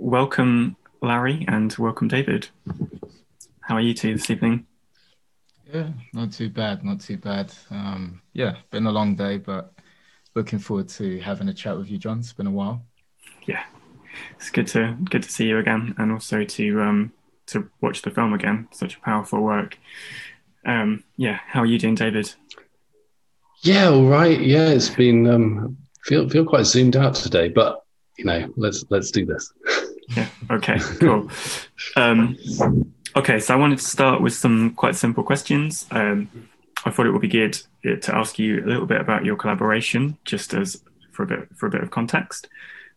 welcome, Larry, and welcome, David. How are you two this evening? Yeah, not too bad, not too bad. Um, yeah, been a long day, but looking forward to having a chat with you, John. It's been a while. Yeah, it's good to good to see you again, and also to um, to watch the film again. Such a powerful work. Um, yeah, how are you doing, David? Yeah, all right. Yeah, it's been um, feel feel quite zoomed out today, but you know, let's let's do this. Yeah. Okay. Cool. um, okay, so I wanted to start with some quite simple questions. Um, I thought it would be good uh, to ask you a little bit about your collaboration, just as for a bit for a bit of context.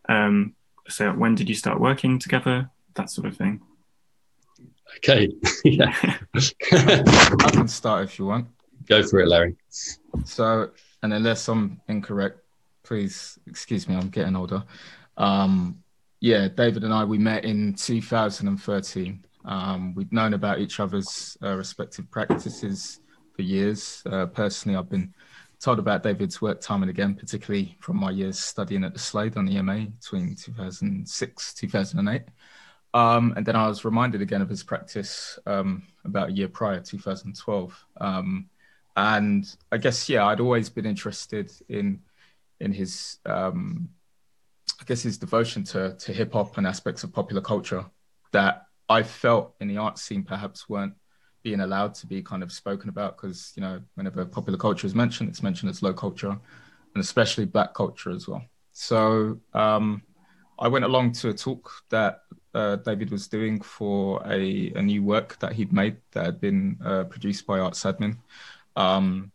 Um, so, when did you start working together? That sort of thing. Okay. yeah. I can start if you want. Go for it, Larry. So, and unless I'm incorrect, please excuse me. I'm getting older. Um, yeah, David and I we met in 2013. Um, we'd known about each other's uh, respective practices for years. Uh, personally, I've been told about David's work time and again, particularly from my years studying at the Slade on EMA between 2006 2008. Um, and then I was reminded again of his practice um, about a year prior, 2012. Um, and I guess yeah, I'd always been interested in in his um, I guess his devotion to to hip hop and aspects of popular culture that I felt in the art scene perhaps weren't being allowed to be kind of spoken about because you know whenever popular culture is mentioned, it's mentioned as low culture, and especially black culture as well. So um, I went along to a talk that uh, David was doing for a, a new work that he'd made that had been uh, produced by Artsadmin um,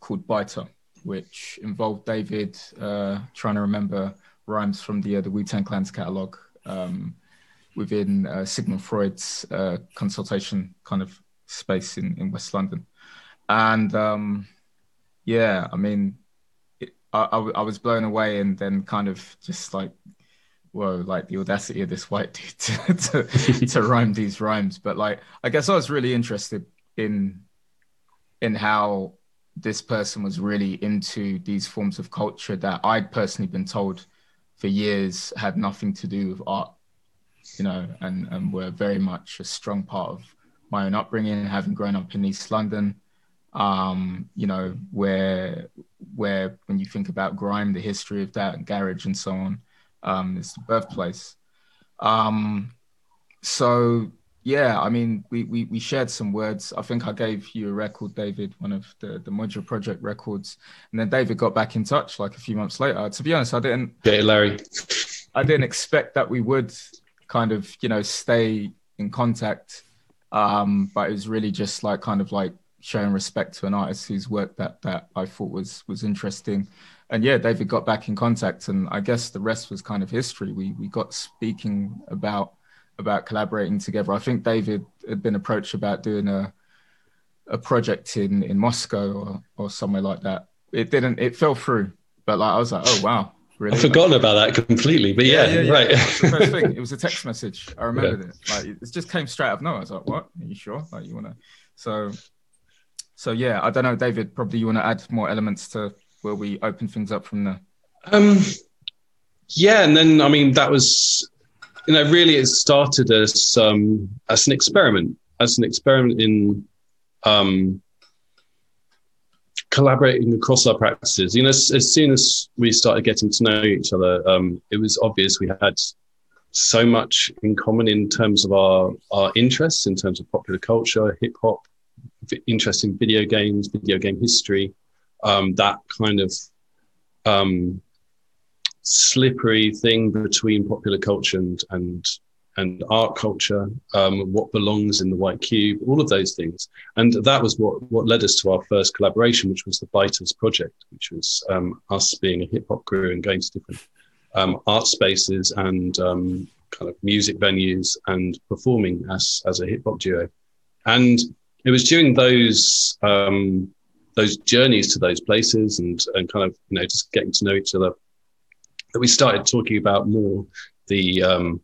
called Biter, which involved David uh, trying to remember rhymes from the uh, the Wu Tang Clan's catalog um, within uh, Sigmund Freud's uh, consultation kind of space in, in West London, and um, yeah, I mean, it, I, I, I was blown away, and then kind of just like whoa, like the audacity of this white dude to, to, to, rhyme these rhymes. But like, I guess I was really interested in in how this person was really into these forms of culture that I'd personally been told for years had nothing to do with art, you know, and, and were very much a strong part of my own upbringing, having grown up in East London. Um, you know, where where when you think about grime, the history of that garage and so on, um, is the birthplace. Um, so yeah, I mean, we, we we shared some words. I think I gave you a record, David, one of the the Modular Project records, and then David got back in touch like a few months later. To be honest, I didn't. Yeah, Larry. I didn't expect that we would kind of you know stay in contact, um, but it was really just like kind of like showing respect to an artist whose work that that I thought was was interesting. And yeah, David got back in contact, and I guess the rest was kind of history. We we got speaking about about collaborating together. I think David had been approached about doing a a project in in Moscow or or somewhere like that. It didn't. It fell through. But like I was like, oh wow, really? I've forgotten about that completely. But yeah, yeah, yeah right. Yeah. first thing. It was a text message. I remembered it. Like it just came straight up. No. I was like, what? Are you sure? Like you wanna? So, so yeah. I don't know, David. Probably you want to add more elements to where we open things up from there. Um. Yeah, and then I mean that was you know, really it started as um, as an experiment, as an experiment in um, collaborating across our practices. You know, as, as, soon as we started getting to know each other, um, it was obvious we had so much in common in terms of our our interests, in terms of popular culture, hip hop, interest in video games, video game history, um, that kind of um, slippery thing between popular culture and and and art culture, um, what belongs in the white cube, all of those things. And that was what, what led us to our first collaboration, which was the Biters project, which was um, us being a hip hop crew and going to different um, art spaces and um, kind of music venues and performing as, as a hip hop duo. And it was during those um, those journeys to those places and, and kind of, you know, just getting to know each other that we started talking about more the um,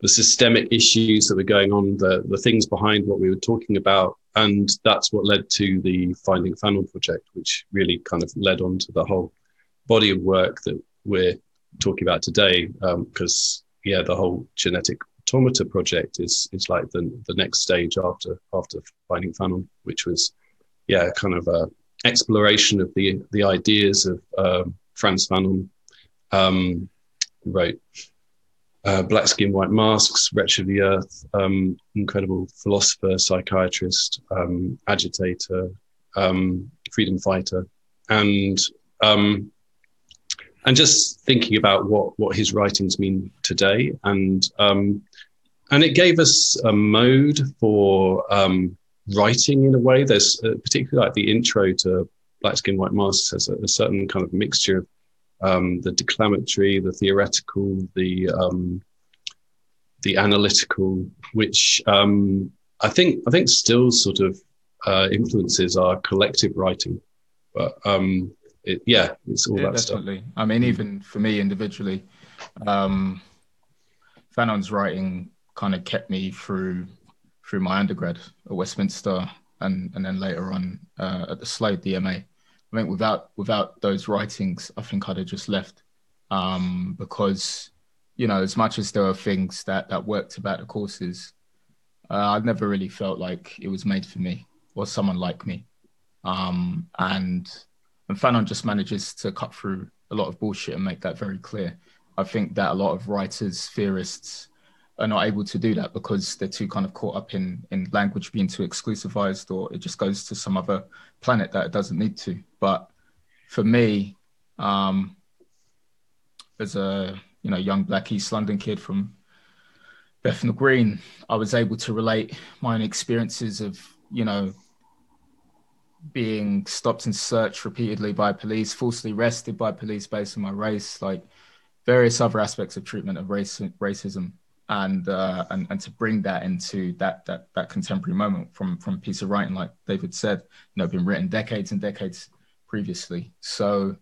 the systemic issues that were going on, the the things behind what we were talking about, and that's what led to the Finding Fanon project, which really kind of led on to the whole body of work that we're talking about today. Because yeah, the whole genetic automata project is is like the the next stage after after finding Fanon, which was yeah, kind of a exploration of the the ideas of um, Frantz Fanon, um, wrote uh, Black Skin, White Masks, Wretch of the Earth, um, incredible philosopher, psychiatrist, um, agitator, um, freedom fighter, and um, and just thinking about what what his writings mean today, and um, and it gave us a mode for writing in a way. There's uh, particularly like the intro to Black Skin, White Masks has a, a certain kind of mixture of um, the declamatory, the theoretical, the um, the analytical, which um, I think I think still sort of uh, influences our collective writing. But um, it, yeah, it's all yeah, that definitely. stuff. I mean, even for me individually, um, Fanon's writing kind of kept me through through my undergrad at Westminster and and then later on uh, at the Slade DMA. I think without without those writings, I think I'd have just left um, because you know as much as there are things that that worked about the courses, uh, I never really felt like it was made for me or someone like me. Um, and and Fanon just manages to cut through a lot of bullshit and make that very clear. I think that a lot of writers, theorists, are not able to do that because they're too kind of caught up in in language being too exclusivized or it just goes to some other planet that it doesn't need to. But for me um as a you know young black east london kid from bethnal green i was able to relate my own experiences of you know being stopped and searched repeatedly by police falsely arrested by police based on my race like various other aspects of treatment of race racism and uh, and and to bring that into that that that contemporary moment from from a piece of writing like David said, you know, been written decades and decades previously. So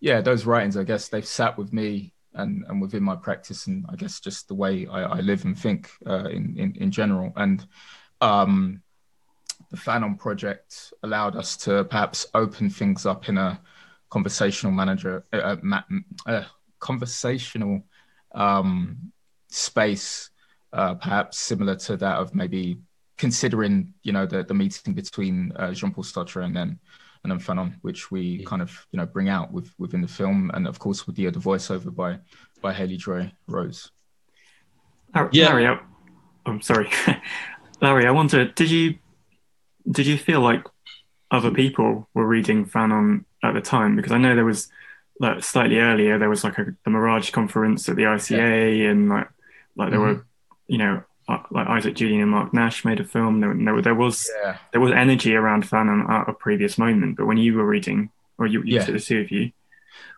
yeah, those writings, I guess, they've sat with me and and within my practice, and I guess just the way I, I live and think uh, in, in in general. And um, the Fanon project allowed us to perhaps open things up in a conversational manager, uh, uh, uh conversational um, space, uh, perhaps similar to that of maybe considering, you know, the, the meeting between uh, Jean-Paul Sartre and then and then Fanon, which we yeah. kind of, you know, bring out with within the film, and of course with the, the voiceover by by Haley Joy Rose. yeah. Larry, I, I'm sorry, Larry. I wonder, did you did you feel like other people were reading Fanon at the time? Because I know there was like slightly earlier there was like a the Mirage conference at the ICA yeah. and like like there mm-hmm. were, you know, uh, like Isaac Julien and Mark Nash made a film. There, there, there was yeah. there was energy around Fanon at a previous moment, but when you were reading, or you, you yeah. the two of you,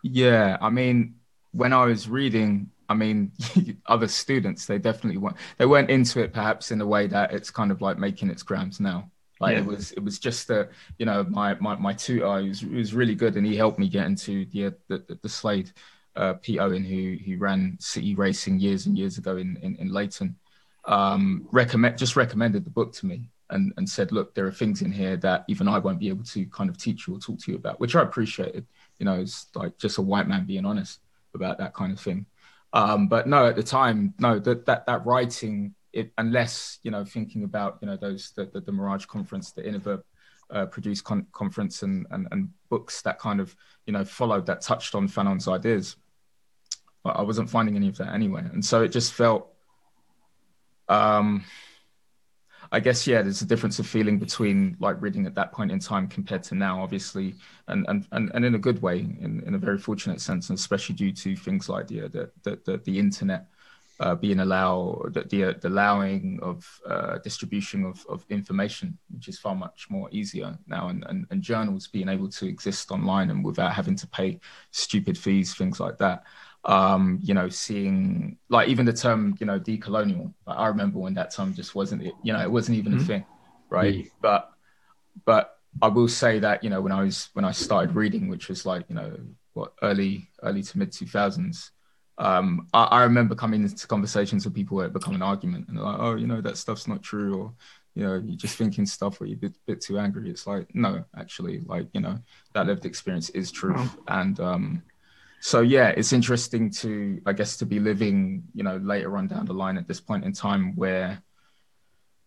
yeah, I mean, when I was reading, I mean, other students they definitely weren't they weren't into it perhaps in the way that it's kind of like making its grams now. Like yeah. it was, it was just that you know, my my my tutor was was really good, and he helped me get into the the, the, the Slade uh, Pete Owen, who who ran City Racing years and years ago in in, in Leyton, um, recommend just recommended the book to me and and said, look, there are things in here that even I won't be able to kind of teach you or talk to you about, which I appreciated. You know, it's like just a white man being honest about that kind of thing. Um, but no, at the time, no, that that that writing, it, unless you know, thinking about you know those the, the, the Mirage conference, the Iniva uh, produced con- conference and, and and books that kind of you know followed that touched on Fanon's ideas. But I wasn't finding any of that anywhere. and so it just felt. Um, I guess yeah, there's a difference of feeling between like reading at that point in time compared to now, obviously, and and and, and in a good way, in, in a very fortunate sense, and especially due to things like the the the, the, the internet uh, being allowed the, the, the allowing of uh, distribution of, of information, which is far much more easier now, and, and, and journals being able to exist online and without having to pay stupid fees, things like that. Um, you know, seeing like even the term, you know, decolonial. Like, I remember when that term just wasn't, you know, it wasn't even mm-hmm. a thing, right? Mm-hmm. But but I will say that you know when I was when I started reading, which was like you know what early early to mid two thousands um, I, I, remember coming into conversations with people where it become an argument and they're like, oh, you know, that stuff's not true, or you know, you're just thinking stuff or you're a bit, bit too angry. It's like, no, actually, like, you know, that lived experience is truth. And um, so yeah, it's interesting to, I guess, to be living, you know, later on down the line at this point in time where,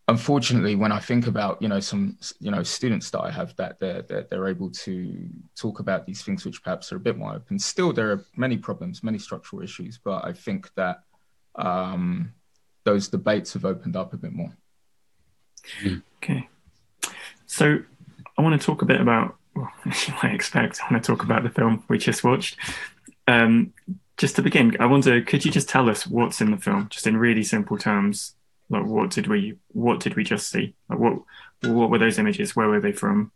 unfortunately, when I think about, you know, some, you know, students that I have that they're, they're, they're able to talk about these things which perhaps are a bit more open. Still, there are many problems, many structural issues, but I think that um, those debates have opened up a bit more. Okay, so I want to talk a bit about. Well, might expect, I want to talk about the film we just watched. Um, just to begin, I wonder, could you just tell us what's in the film, just in really simple terms? Like, what did we, what did we just see? Like, what, what were those images? Where were they from?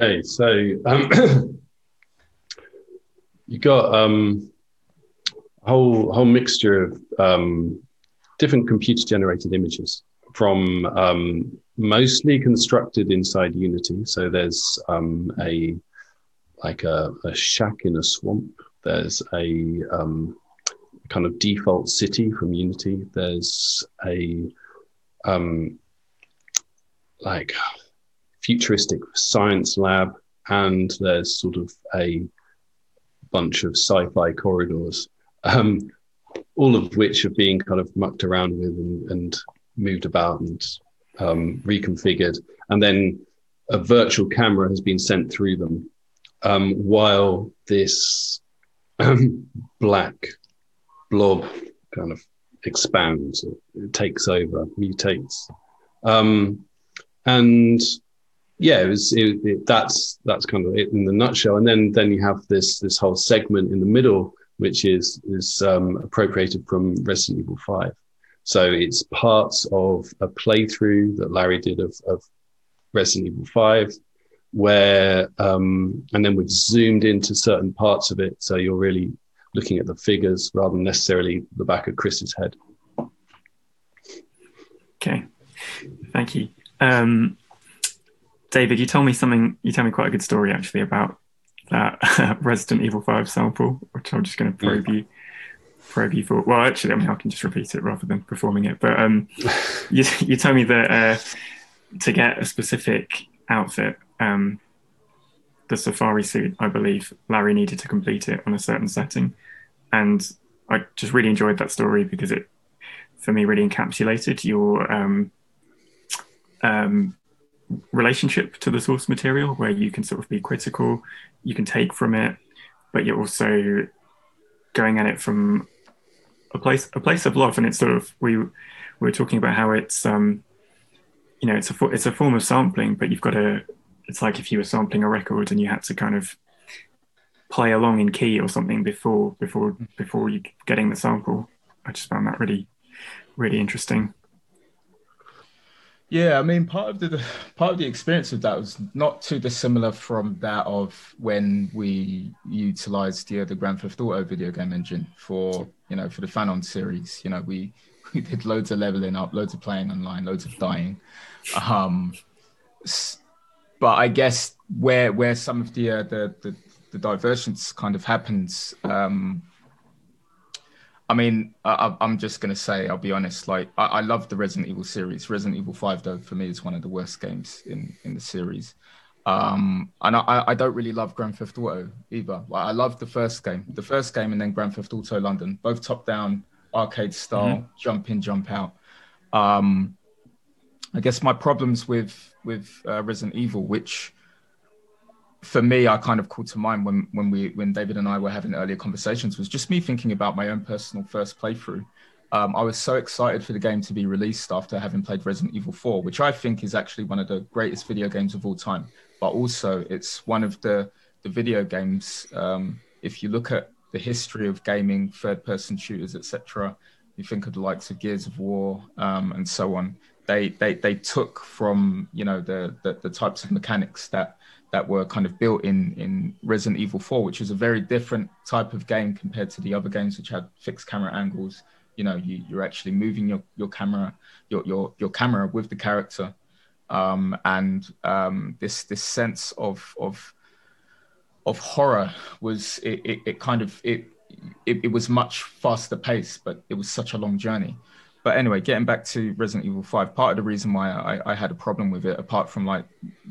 Okay, so um, you got um, a whole whole mixture of um, different computer generated images from um, mostly constructed inside Unity. So there's um, a like a, a, shack in a swamp. There's a um, kind of default city from Unity. There's a um, like futuristic science lab, and there's sort of a bunch of sci-fi corridors, um, all of which are being kind of mucked around with and, and moved about and um, reconfigured, and then a virtual camera has been sent through them um, while this um, black blob kind of expands, it takes over, mutates, um, and yeah, it was, it, it, that's that's kind of it in the nutshell. And then then you have this this whole segment in the middle, which is is um, appropriated from Resident Evil Five. So it's parts of a playthrough that Larry did of, of Resident Evil Five, where um, and then we've zoomed into certain parts of it. So you're really looking at the figures rather than necessarily the back of chris's head. Okay. Thank you. Um, david you told me something you told me quite a good story actually about that resident evil 5 sample which i'm just going to probe mm. you probe you for. Well actually i mean i can just repeat it rather than performing it but um, you, you told me that uh, to get a specific outfit um, the safari suit, I believe Larry needed to complete it on a certain setting. And I just really enjoyed that story because it, for me, really encapsulated your um, um, relationship to the source material, where you can sort of be critical, you can take from it, but you're also going at it from a place a place of love. And it's sort of we, we were talking about how it's um, you know it's a it's a form of sampling, but you've got to it's like if you were sampling a record and you had to kind of play along in key or something before before before you getting the sample. I just found that really really interesting. Yeah, I mean, part of the part of the experience of that was not too dissimilar from that of when we utilized the Grand Theft Auto video game engine for you know for the Fanon series. You know, we we did loads of leveling up, loads of playing online, loads of dying. Um, but I guess where where some of the uh, the, the, the divergence kind of happens. Um, I mean, I, am just gonna say, I'll be honest. Like, I, I, love the Resident Evil series. Resident Evil Five, though, for me, is one of the worst games in in the series. Um, and I, I don't really love Grand Theft Auto either. Like, I love the first game, the first game, and then Grand Theft Auto London, both top down arcade style, mm-hmm. jump in, jump out. Um, I guess my problems with with uh, Resident Evil, which for me I kind of called to mind when when we when David and I were having earlier conversations, was just me thinking about my own personal first playthrough. Um, I was so excited for the game to be released after having played Resident Evil 4, which I think is actually one of the greatest video games of all time. But also, it's one of the the video games. Um, if you look at the history of gaming, third person shooters, etc., you think of the likes of Gears of War um, and so on they they they took from you know the, the the, types of mechanics that that were kind of built in in Resident Evil 4, which is a very different type of game compared to the other games which had fixed camera angles. You know, you, you're actually moving your your camera your your your camera with the character, um, and um, this this sense of of of horror was it, it, it kind of it, it it was much faster paced, but it was such a long journey but anyway, getting back to Resident Evil 5, part of the reason why I, I, had a problem with it, apart from like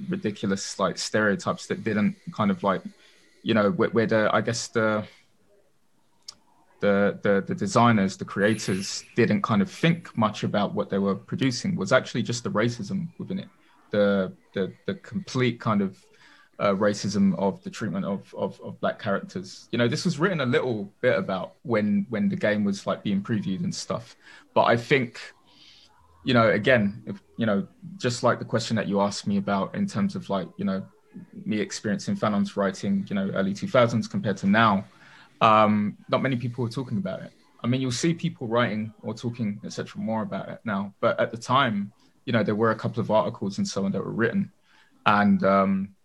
ridiculous like stereotypes that didn't kind of like you know, where, where the I guess the the, the the designers, the creators didn't kind of think much about what they were producing was actually just the racism within it, the the the complete kind of uh, racism of the treatment of, of, of black characters. You know, this was written a little bit about when when the game was like being previewed and stuff. But I think, you know, again, if, you know, just like the question that you asked me about in terms of like, you know, me experiencing Fanon's writing, you know, early 2000s compared to now, um, not many people are talking about it. I mean, you'll see people writing or talking, etc., more about it now. But at the time, you know, there were a couple of articles and so on that were written, and um,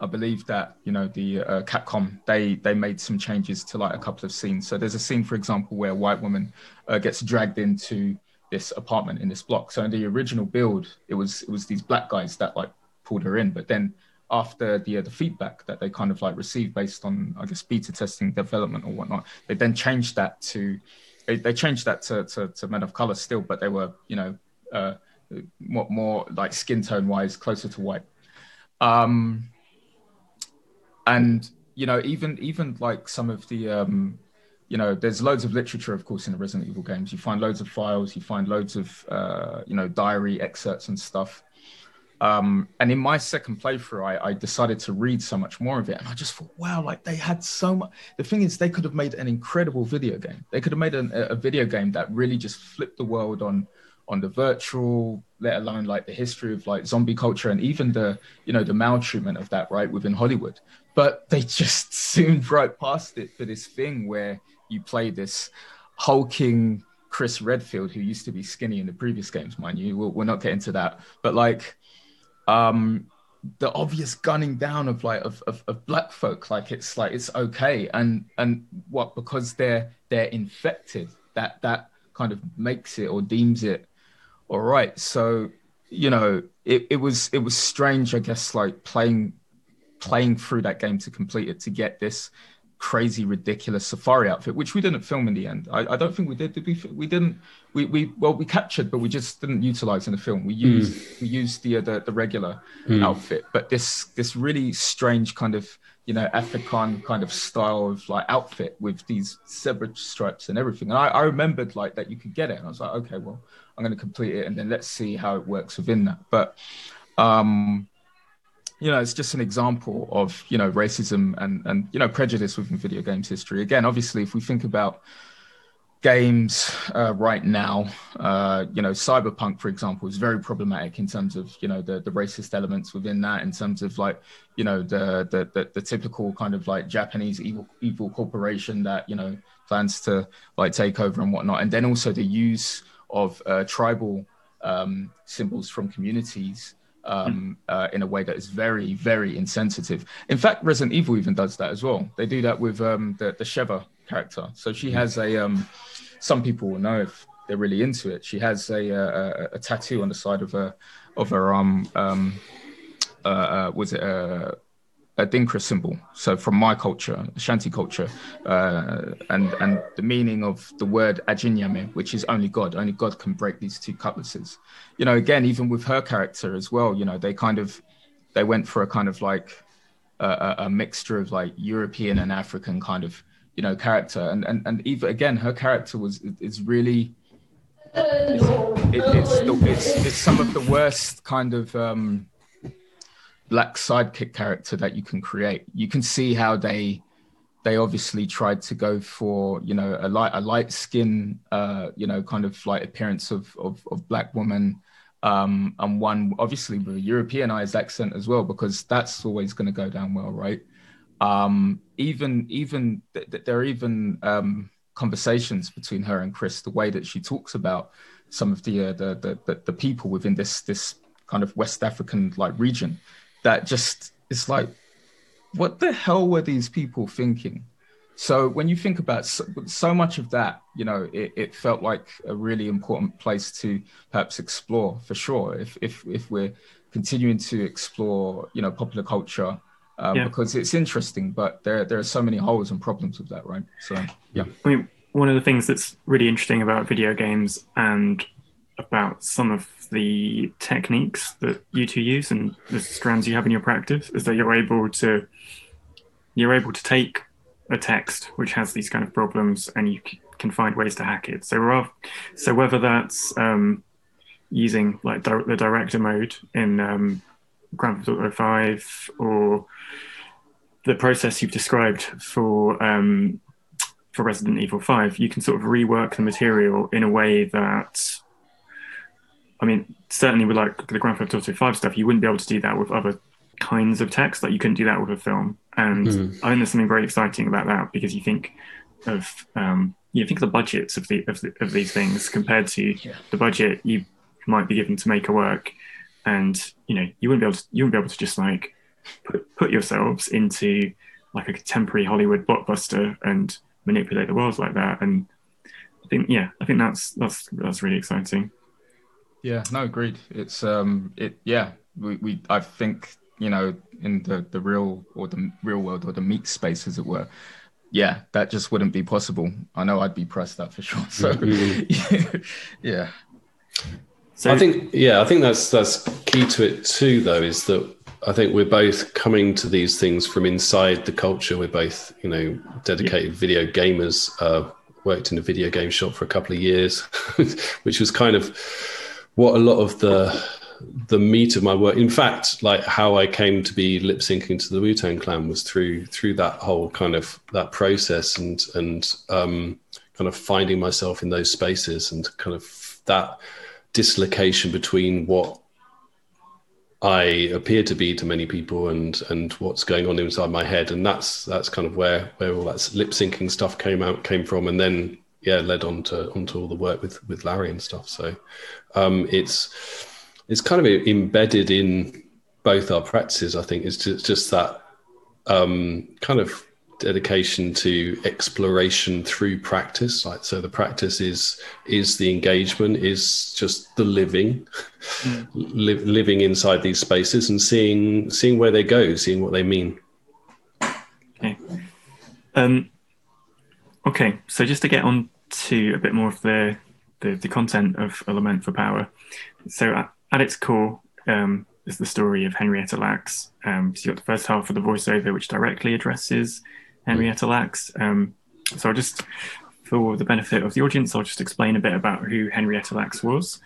I believe that you know the uh, Capcom they they made some changes to like a couple of scenes. So there's a scene, for example, where a white woman uh, gets dragged into this apartment in this block. So in the original build, it was it was these black guys that like pulled her in, but then after the uh, the feedback that they kind of like received based on I guess beta testing development or whatnot, they then changed that to they, they changed that to, to, to men of color still, but they were you know uh, more, more like skin tone wise closer to white. Um, and you know even even like some of the um, you know there's loads of literature of course in the Resident Evil games. You find loads of files, you find loads of uh, you know diary excerpts and stuff um, and in my second playthrough, I, I, decided to read so much more of it. And I just thought, wow, like they had so much. The thing is, they could have made an incredible video game. They could have made an, a video game that really just flipped the world on on the virtual, let alone like the history of like zombie culture and even the, you know, the maltreatment of that, right, within Hollywood. But they just soon broke past it for this thing where you play this hulking Chris Redfield, who used to be skinny in the previous games, mind you. We'll, we'll not get into that. But like, um, the obvious gunning down of like of, of, of, black folk like it's like it's okay and and what because they're they're infected that that kind of makes it or deems it all right so you know it, it was it was strange i guess like playing playing through that game to complete it to get this crazy, ridiculous safari outfit, which we didn't film in the end. I, I don't think we did. Did we? We didn't. We, we well we captured, but we just didn't utilize in the film. We used mm. we used the, uh, the the regular mm. outfit, but this this really strange kind of you know African kind of style of like outfit with these zebra stripes and everything. And I, I remembered like that you could get it, and I was like, okay, well I'm going to complete it, and then let's see how it works within that. But um you know, it's just an example of, you know, racism and, and, you know, prejudice within video games history. Again, obviously, if we think about games uh, right now, uh, you know, Cyberpunk, for example, is very problematic in terms of, you know, the, the racist elements within that, in terms of like, you know, the, the, the, the typical kind of like Japanese evil, evil corporation that, you know, plans to like take over and whatnot. And then also the use of uh, tribal um, symbols from communities um, uh, in a way that is very, very insensitive. In fact, Resident Evil even does that as well. They do that with um, the, the Sheva character. So she has a, um, some people will know if they're really into it. She has a, a, a tattoo on the side of her, of her arm. Um, uh, uh, was it a, Adinkra symbol. So from my culture, Shanti culture, uh, and and the meaning of the word Ajinyame, which is only God. Only God can break these two cutlasses. You know, again, even with her character as well. You know, they kind of they went for a kind of like a, a mixture of like European and African kind of you know character, and and and even again, her character was is really. It's, it, it's, it's, it's some of the worst kind of um, black sidekick character that you can create. You can see how they they obviously tried to go for you know a light a light skin uh, you know kind of like appearance of of, of black woman um, and one obviously with a Europeanized accent as well because that's always going to go down well, right? Um, even even th- there are even um, conversations between her and Chris, the way that she talks about some of the, uh, the, the the people within this this kind of West African like region that just it's like, what the hell were these people thinking? So when you think about so, so much of that, you know, it, it, felt like a really important place to perhaps explore for sure. If if if we're continuing to explore, you know, popular culture, um, yeah. because it's interesting, but there there are so many holes and problems with that, right? So yeah. I mean, one of the things that's really interesting about video games and about some of the techniques that you two use and the strands you have in your practice is that you're able to you're able to take a text which has these kind of problems and you can find ways to hack it. So, rather, so whether that's um, using like di- the director mode in um, Grand Theft Auto 5 or the process you've described for um, for Resident Evil 5, you can sort of rework the material in a way that I mean, certainly with like the Grand Theft Auto 5 stuff, you wouldn't be able to do that with other kinds of text. Like you couldn't do that with a film. And mm. I think there's something very exciting about that because you think of um, you think of the budgets of the of, the, of these things compared to yeah. the budget you might be given to make a work, and you know you wouldn't be able to you wouldn't be able to just like put put yourselves into like a contemporary Hollywood blockbuster and manipulate the world like that. And I think yeah, I think that's that's that's really exciting. Yeah, no, agreed. It's um, it yeah, we, we I think you know in the the real or the real world or the meat space as it were, yeah, that just wouldn't be possible. I know I'd be pressed that for sure. So mm-hmm. yeah. So I think yeah, I think that's that's key to it too. Though is that I think we're both coming to these things from inside the culture. We're both you know dedicated yeah. video gamers. Uh, worked in a video game shop for a couple of years, which was kind of what a lot of the the meat of my work. In fact, like how I came to be lip syncing to the Wu Tang Clan was through through that whole kind of that process and and um, kind of finding myself in those spaces and kind of that dislocation between what I appear to be to many people and and what's going on inside my head and that's that's kind of where where all that lip syncing stuff came out came from and then yeah led on to onto all the work with with Larry and stuff so um, it's it's kind of embedded in both our practices. I think it's just, just that um, kind of dedication to exploration through practice. Like so, the practice is is the engagement, is just the living, mm. li- living inside these spaces and seeing seeing where they go, seeing what they mean. Okay. Um, okay. So just to get on to a bit more of the the, the content of A Lament for Power. So at, at its core um, is the story of Henrietta Lacks. Um, so you've got the first half of the voiceover, which directly addresses Henrietta Lacks. Um, so I'll just, for the benefit of the audience, I'll just explain a bit about who Henrietta Lacks was.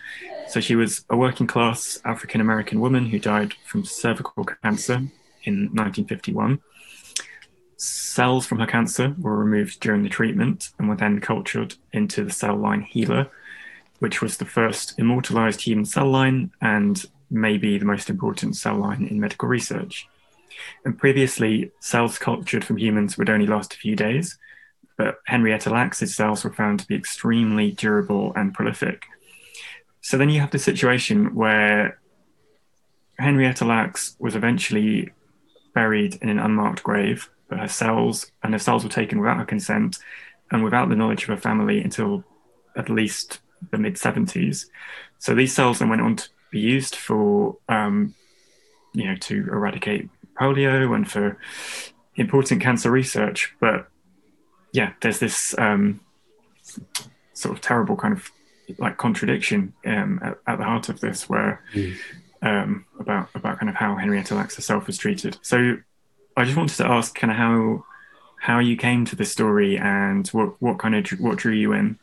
So she was a working class African American woman who died from cervical cancer in 1951. Cells from her cancer were removed during the treatment and were then cultured into the cell line HeLa, which was the first immortalized human cell line and maybe the most important cell line in medical research. And previously, cells cultured from humans would only last a few days, but Henrietta Lacks' cells were found to be extremely durable and prolific. So then you have the situation where Henrietta Lacks was eventually buried in an unmarked grave, but her cells and her cells were taken without her consent and without the knowledge of her family until at least the mid 70s. So these cells then went on to be used for, um, you know, to eradicate polio and for important cancer research. But yeah, there's this um, sort of terrible kind of like contradiction um, at, at, the heart of this, where mm. um, about about kind of how Henrietta Lacks herself was treated. So I just wanted to ask, kind of how how you came to the story and what what kind of what drew you in.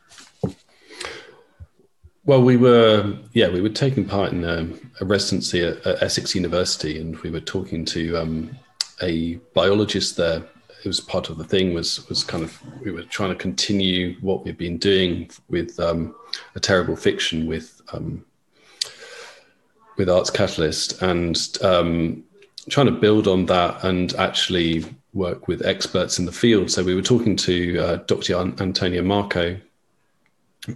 Well, we were, yeah, we were taking part in a, a residency at, at, Essex University, and we were talking to um, a biologist there. It was part of the thing was was kind of we were trying to continue what we've been doing with um, a terrible fiction with um, with Arts Catalyst, and um, trying to build on that and actually work with experts in the field. So we were talking to uh, Dr. Antonio Marco,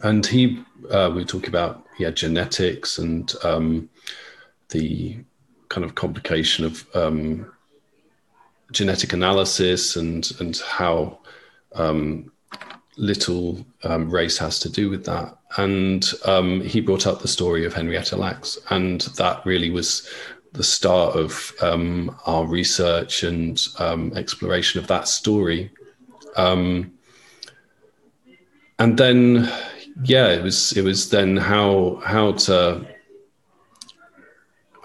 and he uh, we were talking about yeah genetics and um, the kind of complication of um, genetic analysis and and how um, little um, race has to do with that. And um, he brought up the story of Henrietta Lacks, and that really was the start of um, our research and exploration of that story. and then yeah, it was it was then how how to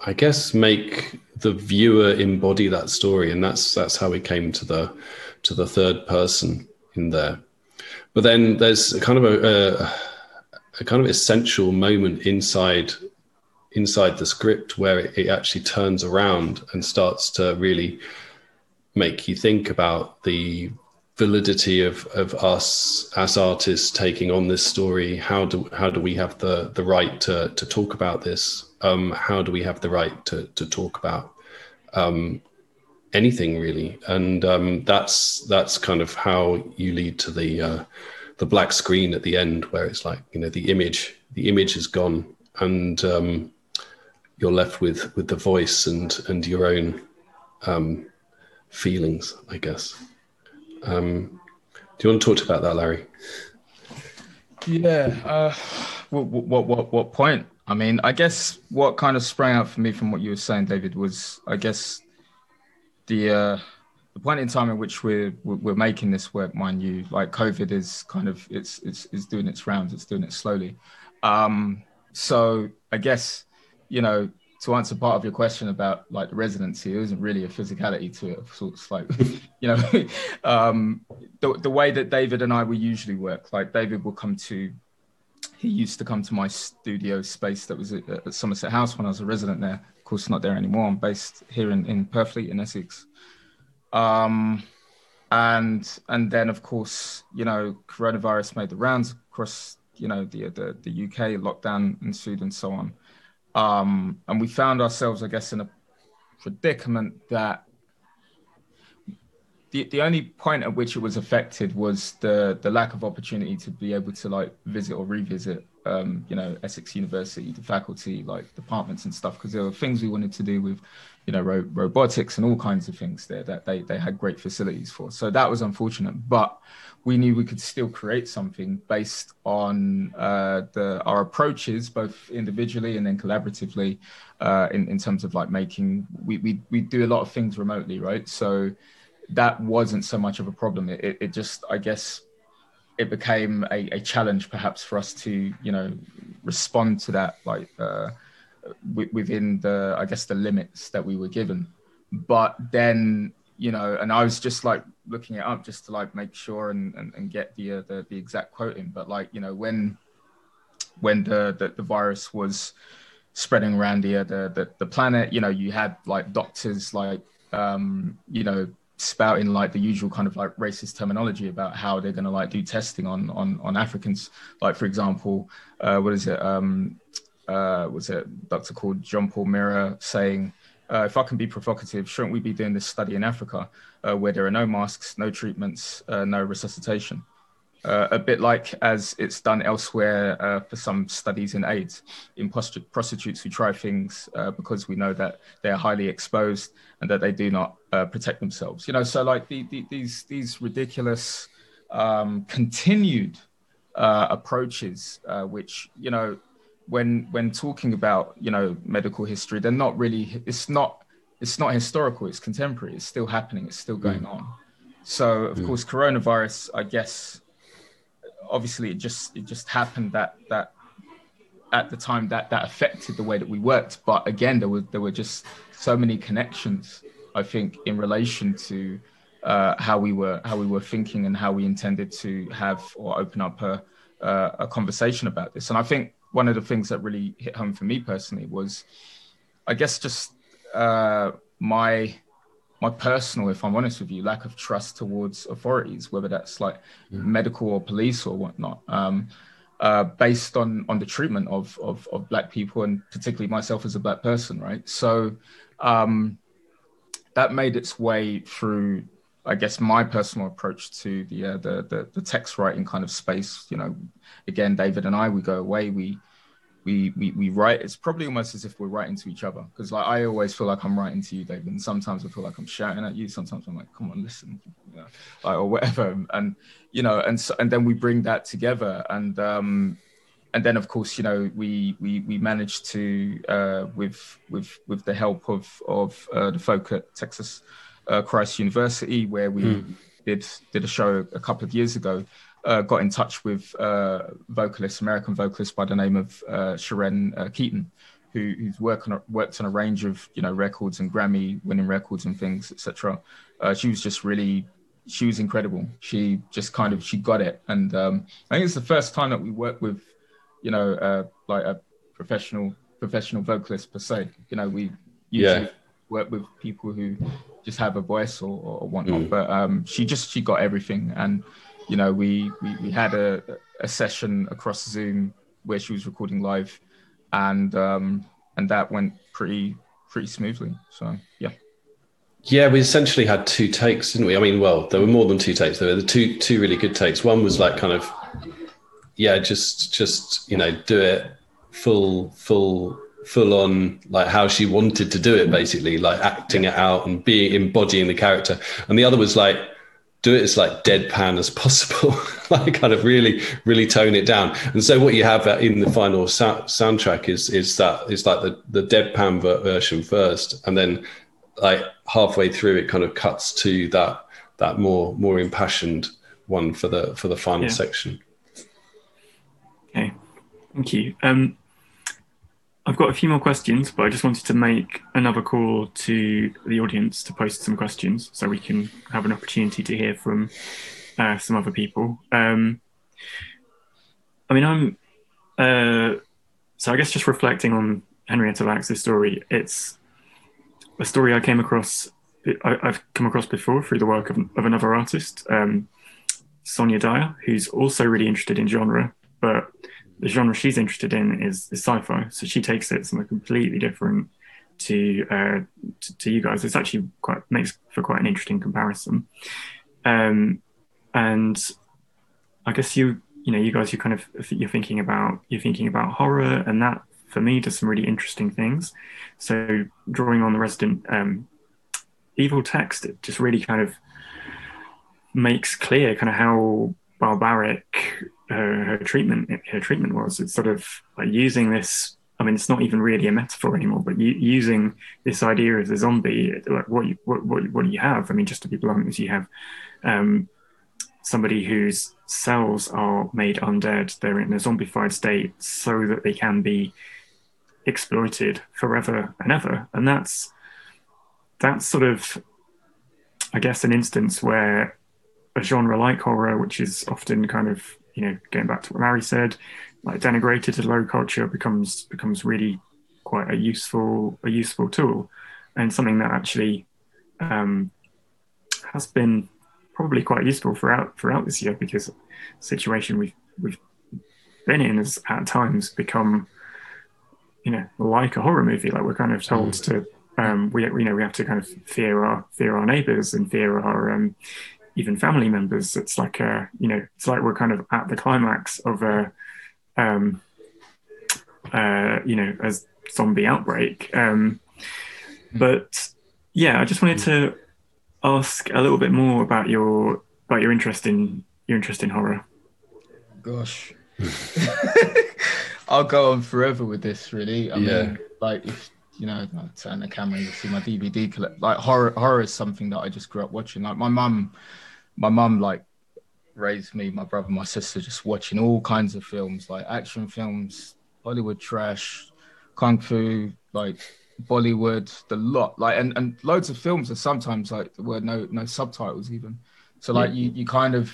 I guess make the viewer embody that story, and that's that's how we came to the to the third person in there. But then there's kind of a, a, a kind of essential moment inside inside the script where it, it actually turns around and starts to really make you think about the validity of, of us as artists taking on this story. How do how do we have the the right to to talk about this? Um, how do we have the right to to talk about um, anything really? And um, that's that's kind of how you lead to the uh, the black screen at the end where it's like you know the image the image is gone. And um, you're left with with the voice and and your own um, feelings i guess. Um, do you want to talk about that larry? Yeah uh, what, what what what point? I mean i guess what kind of sprang out for me from what you were saying david was i guess the uh the point in time in which we're we're making this work, mind you, like COVID is kind of it's it's, it's doing its rounds, it's doing it slowly. Um, so I guess you know to answer part of your question about like the residency, there isn't really a physicality to it. Of sorts like you know um, the the way that David and I we usually work. Like David will come to he used to come to my studio space that was at, at Somerset House when I was a resident there. Of course, not there anymore. I'm based here in, in Purfleet in Essex. Um, and and then of course, you know, coronavirus made the rounds across, you know, the the, the UK, lockdown ensued and so on. Um, and we found ourselves, I guess, in a predicament that the, the only point at which it was affected was the the lack of opportunity to be able to like visit or revisit um, you know Essex University, the faculty, like departments and stuff, because there were things we wanted to do with you know ro- robotics and all kinds of things there that they they had great facilities for. So that was unfortunate, but we knew we could still create something based on uh, the our approaches, both individually and then collaboratively, uh, in in terms of like making we we we do a lot of things remotely, right? So that wasn't so much of a problem. It, it, just, I guess, it became a, a, challenge perhaps for us to, you know, respond to that like uh, within the, I guess, the limits that we were given. But then, you know, and I was just like looking it up just to like make sure and, and, and get the, uh, the the exact quoting. But like, you know, when when the the, the virus was spreading around the, the the the planet, you know, you had like doctors like um, you know, spouting like the usual kind of like racist terminology about how they're going to like do testing on on on Africans. Like for example, uh, what is it? Um, uh, was it Doctor called John Paul Mira saying, uh, "If I can be provocative, shouldn't we be doing this study in Africa uh, where there are no masks, no treatments, uh, no resuscitation?" uh, a bit like as it's done elsewhere uh, for some studies in AIDS in prost- prostitutes who try things uh, because we know that they're highly exposed and that they do not protect themselves. You know, so like the, the, these these ridiculous um, continued approaches, which you know, when when talking about you know medical history, they're not really. It's not. It's not historical. It's contemporary. It's still happening. It's still going mm. on. So of mm. course, coronavirus, I guess obviously it just it just happened that that at the time that that affected the way that we worked but again there were there were just so many connections i think in relation to uh, how we were how we were thinking and how we intended to have or open up a, uh, a conversation about this and i think one of the things that really hit home for me personally was i guess just uh, my my personal, if I'm honest with you, lack of trust towards authorities, whether that's like yeah. medical or police or whatnot, um, uh, based on on the treatment of, of, of black people and particularly myself as a black person, right? So um, that made its way through, I guess, my personal approach to the, uh, the the the text writing kind of space. You know, again, David and I, we go away, we we, we we write it's probably almost as if we're writing to each other because like i always feel like i'm writing to you david and sometimes i feel like i'm shouting at you sometimes i'm like come on listen you know, like, or whatever and you know and so, and then we bring that together and um and then of course you know we we we managed to uh with with with the help of of uh, the folk at texas uh, christ university where we mm. did did a show a couple of years ago uh, got in touch with uh, vocalist, American vocalist by the name of uh, Sharon uh, Keaton, who, who's worked on a, worked on a range of you know records and Grammy winning records and things, etc. Uh, she was just really she was incredible. She just kind of she got it, and um, I think it's the first time that we worked with you know uh, like a professional professional vocalist per se. You know we usually Yeah. Work with people who just have a voice or, or whatnot, Mm. but um, she just she got everything, and you know we we, we had a, a session across Zoom where she was recording live, and um, and that went pretty pretty smoothly. So yeah. Yeah, we essentially had two takes, didn't we? I mean, well, there were more than two takes. There were the two two really good takes. One was like kind of, yeah, just just you know, do it full full full on like how she wanted to do it, basically, like acting it out and being embodying the character. And the other was like, do it as like deadpan as possible, like kind of really really tone it down. And so what you have in the final sou- soundtrack is is that is like the the deadpan ver- version first, and then like halfway through it kind of cuts to that that more more impassioned one for the for the final Yeah. section Okay, thank you. Um, I've got a few more questions, but I just wanted to make another call to the audience to post some questions so we can have an opportunity to hear from uh, some other people. Um, I mean, I'm uh, so I guess just reflecting on Henrietta Lacks' story, it's a story I came across. I, I've come across before through the work of, of another artist, um, Sonya Dyer, who's also really interested in genre, but the genre she's interested in is, is sci-fi. So she takes it somewhere completely different to, uh, to to you guys. It's actually quite makes for quite an interesting comparison. Um, and I guess you you know you guys you kind of you're thinking about you're thinking about horror, and that for me does some really interesting things. So drawing on the resident um, evil text, it just really kind of makes clear kind of how barbaric her, her treatment her treatment was. It's sort of like using this. I mean, it's not even really a metaphor anymore, but using this idea as a zombie, like what you, what, what what do you have? I mean, just to be blunt, is you have um, somebody whose cells are made undead. They're in a zombified state so that they can be exploited forever and ever, and that's that's sort of, I guess, an instance where a genre like horror, which is often kind of you know going back to what Larry said, like denigrated to low culture, becomes becomes really quite a useful a useful tool, and something that actually um, has been probably quite useful throughout throughout this year because the situation we've we've been in has at times become you know like a horror movie. Like we're kind of told to um we you know we have to kind of fear our fear our neighbors and fear our um even family members it's like uh you know it's like we're kind of at the climax of a um uh you know a zombie outbreak um but yeah i just wanted to ask a little bit more about your about your interest in your interest in horror Gosh. I'll go on forever with this, really. I Yeah. mean, like, if, you know, I turn the camera and you see my DVD collect. Like, horror, horror is something that I just grew up watching. Like, my mum, my mum, like, raised me, my brother, my sister, just watching all kinds of films, like action films, Hollywood trash, kung fu, like Bollywood, the lot, like, and, and loads of films are sometimes like there were no no subtitles even. So like you you kind of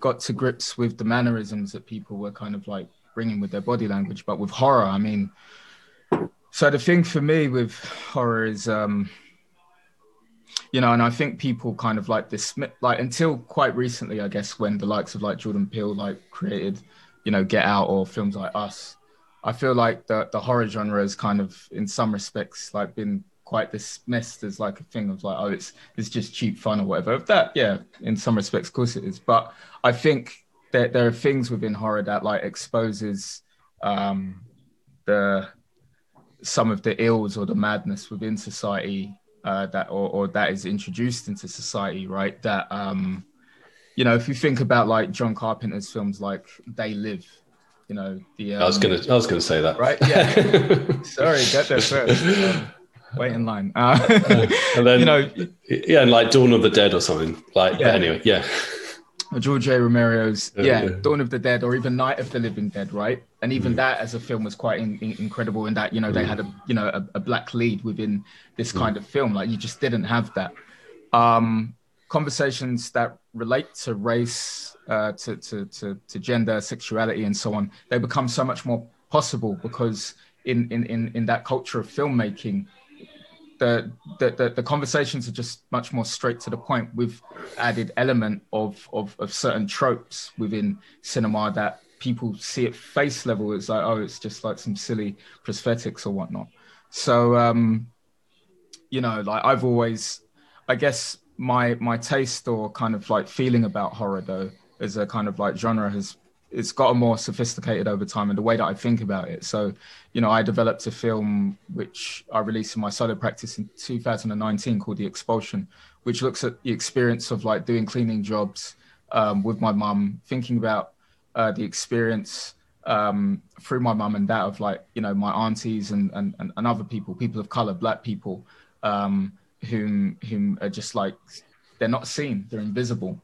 got to grips with the mannerisms that people were kind of like bringing with their body language, but with horror, I mean. So the thing for me with horror is, um, you know, and I think people kind of like this, like until quite recently, I guess, when the likes of like Jordan Peele like created, you know, Get Out or films like Us, I feel like the the horror genre has kind of, in some respects, like been quite dismissed as like a thing of like, oh, it's it's just cheap fun or whatever. That, yeah, in some respects, of course it is. But I think that there are things within horror that like exposes um, the some of the ills or the madness within society uh, that or, or that is introduced into society, right? That um, you know, if you think about like John Carpenter's films, like They Live, you know, the um, I was gonna I was gonna say that. right, yeah. Sorry, get there first. Um, wait in line. Uh, and then you know, yeah, and like Dawn of the Dead or something. Like Yeah. anyway, yeah. George A. Romero's yeah, yeah, Dawn of the Dead or even Night of the Living Dead, right? And even mm. that as a film was quite in, in, incredible in that you know they had a you know a, a black lead within this mm. kind of film. Like you just didn't have that. Um, conversations that relate to race, uh, to, to to to gender, sexuality, and so on, they become so much more possible because in in in, in that culture of filmmaking, the, the, the, conversations are just much more straight to the point. We've added element of, of, of certain tropes within cinema that people see at face level. It's like, oh, it's just like some silly prosthetics or whatnot. So, um, you know, like I've always, I guess my my taste or kind of like feeling about horror though as a kind of like genre has it's gotten more sophisticated over time and the way that I think about it. So, you know, I developed a film which I released in my solo practice in 2019 called The Expulsion, which looks at the experience of like doing cleaning jobs um, with my mum, thinking about uh, the experience um, through my mum and that of like, you know, my aunties and, and, and other people, people of color, black people, um, whom, whom are just like, they're not seen, they're invisible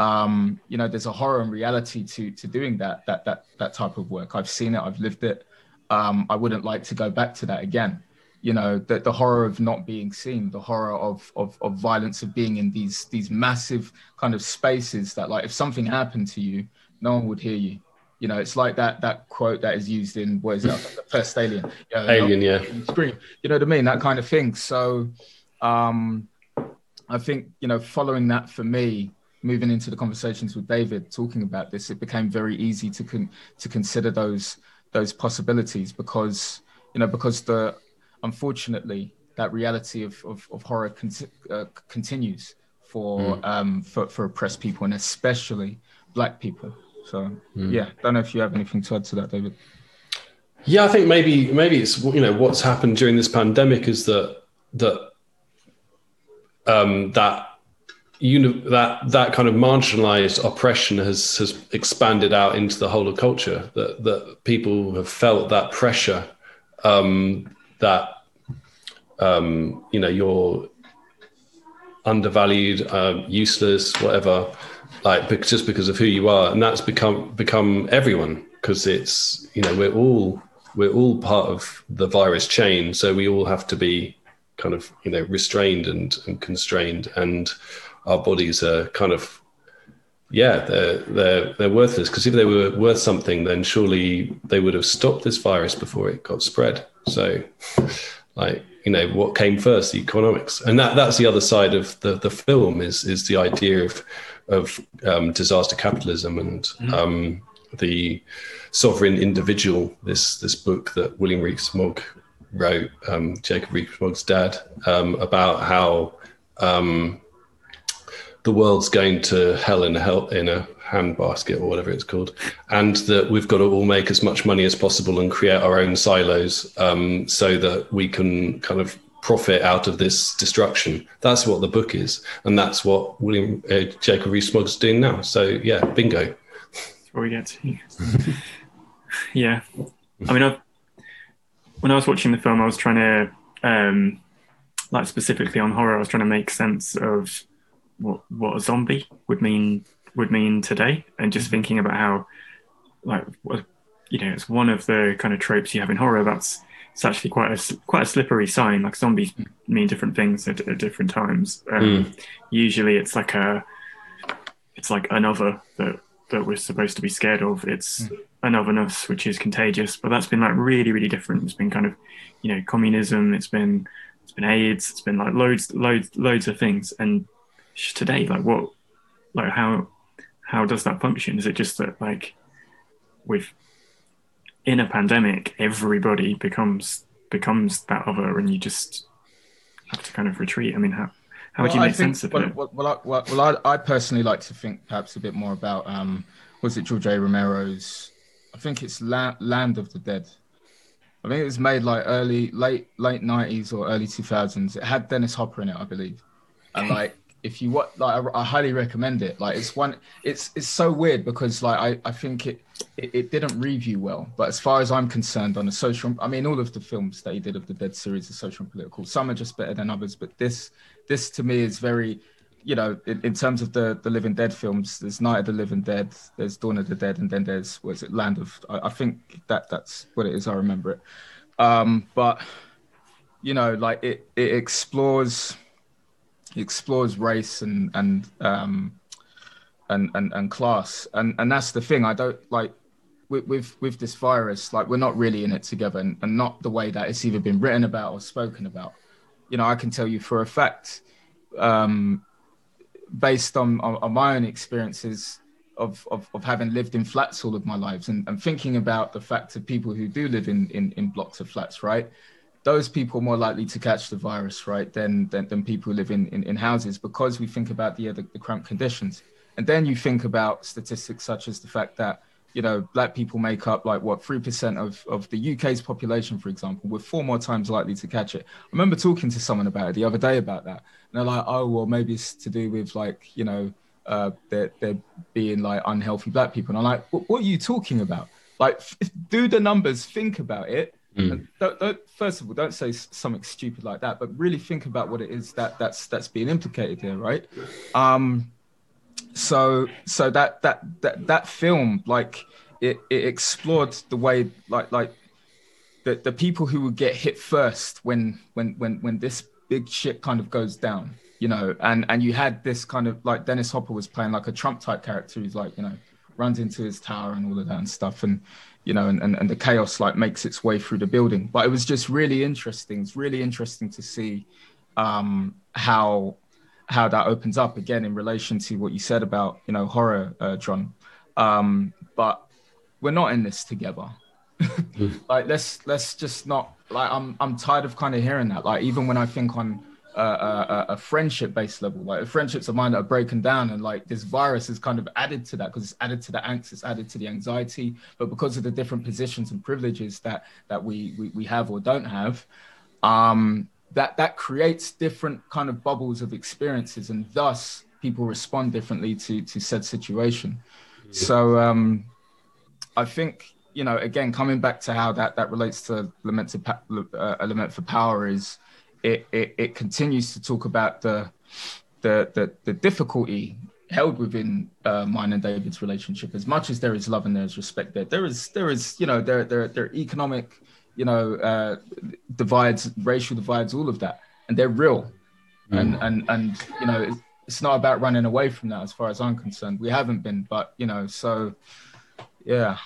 um, you know, there's a horror and reality to to doing that that that that type of work. I've seen it, I've lived it. Um, I wouldn't like to go back to that again. You know, the, the horror of not being seen, the horror of, of of violence of being in these these massive kind of spaces that like if something happened to you, no one would hear you. You know, it's like that that quote that is used in what is that, the first Alien? You know, Alien, yeah. Scream. You know what I mean? That kind of thing. So, um, I think you know, following that for me moving into the conversations with David talking about this, it became very easy to con- to consider those those possibilities because you know because the unfortunately that reality of of, of horror con- uh, continues for mm. um for, for oppressed people and especially black people. So mm. yeah, don't know if you have anything to add to that, David. Yeah, I think maybe maybe it's you know what's happened during this pandemic is that that um, that that that kind of marginalized oppression has has expanded out into the whole of culture. That that people have felt that pressure um, that um, you know you're undervalued, uh, useless, whatever, like just because of who you are, and that's become become everyone because it's you know we're all we're all part of the virus chain, so we all have to be kind of you know restrained and, and constrained and our bodies are kind of yeah they're they're they're worthless. Because if they were worth something then surely they would have stopped this virus before it got spread. So like you know what came first the economics? And that that's the other side of the the film is is the idea of of um, disaster capitalism and mm-hmm. um, the sovereign individual this this book that william rees-mogg wrote um, jacob rees-mogg's dad um, about how um, the world's going to hell in a hell in a handbasket or whatever it's called, and that we've got to all make as much money as possible and create our own silos um, so that we can kind of profit out of this destruction. That's what the book is, and that's what William uh, Jacob Rees-Mogg's doing now. So yeah, bingo. Before we get to yeah, I mean, I've, when I was watching the film, I was trying to um, like specifically on horror, I was trying to make sense of what what a zombie would mean would mean today, and just mm-hmm. thinking about how like you know it's one of the kind of tropes you have in horror that's it's actually quite a quite a slippery sign. Like zombies mean different things at, at different times. Um, mm. Usually, it's like a it's like another that that we're supposed to be scared of. It's mm. an otherness which is contagious, but that's been like really really different. It's been kind of you know communism. It's been it's been AIDS. It's been like loads loads loads of things, and today like what like how how does that function? Is it just that like with in a pandemic everybody becomes becomes that other and you just have to kind of retreat? I mean how how well, would you make think, sense of well, it? well, well, I, well, well I, I, personally like to think perhaps a bit more about um was it george a romero's i think it's La- land of the dead. I think it was made like early late late 90s or early 2000s it had dennis hopper in it i believe. And like if you what like I, I, highly recommend it like it's one it's it's so weird because like i i think it, it, it didn't review well but as far as i'm concerned on a social i mean all of the films that he did of the dead series are social and political some are just better than others but this this to me is very you know, in, in, terms of the the Living Dead films, there's Night of the Living Dead, there's Dawn of the Dead, and then there's was it Land of? I, I, think that that's what it is. I remember it. Um, but you know, like it it explores it explores race and and um and and and class, and and that's the thing. I don't like with, with with this virus, like we're not really in it together, and, and not the way that it's either been written about or spoken about. You know, I can tell you for a fact, um, based on, on, on my own experiences of, of, of having lived in flats all of my lives and, and thinking about the fact of people who do live in, in, in blocks of flats, right? Those people are more likely to catch the virus, right, than, than, than people who live in, in, in houses because we think about the, the, the cramped conditions. And then you think about statistics such as the fact that you know, black people make up like what three percent of of the UK's population, for example. We're four more times likely to catch it. I remember talking to someone about it the other day about that, and they're like, "Oh, well, maybe it's to do with like you know, uh, there there being like unhealthy black people." And I'm like, "What, what are you talking about? Like, do the numbers? Think about it." Mm. Don't, don't, first of all, don't say something stupid like that, but really think about what it is that that's that's being implicated here, right? Um, so so that that that that film like it, it explored the way like like the, the people who would get hit first when when when when this big shit kind of goes down you know and and you had this kind of like dennis hopper was playing like a trump type character who's like you know runs into his tower and all of that and stuff and you know and, and, and the chaos like makes its way through the building but it was just really interesting it's really interesting to see um how how that opens up again in relation to what you said about you know horror, uh, John. Um, but we're not in this together. like let's let's just not like I'm I'm tired of kind of hearing that. Like even when I think on a, a, a friendship based level, like friendships of mine that are broken down, and like this virus is kind of added to that because it's added to the angst, it's added to the anxiety, but because of the different positions and privileges that that we we, we have or don't have, um, that that creates different kind of bubbles of experiences and thus people respond differently to to said situation yeah. so um i think you know again coming back to how that that relates to lament to uh, element for power is it, it it continues to talk about the the the, the difficulty held within uh, mine and David's relationship. As much as there is love and there is respect, there there is there is you know there there there are economic you know, uh, divides, racial divides, all of that, and they're real. Mm. And and and you know, it's not about running away from that, as far as I'm concerned. We haven't been, but you know, so yeah.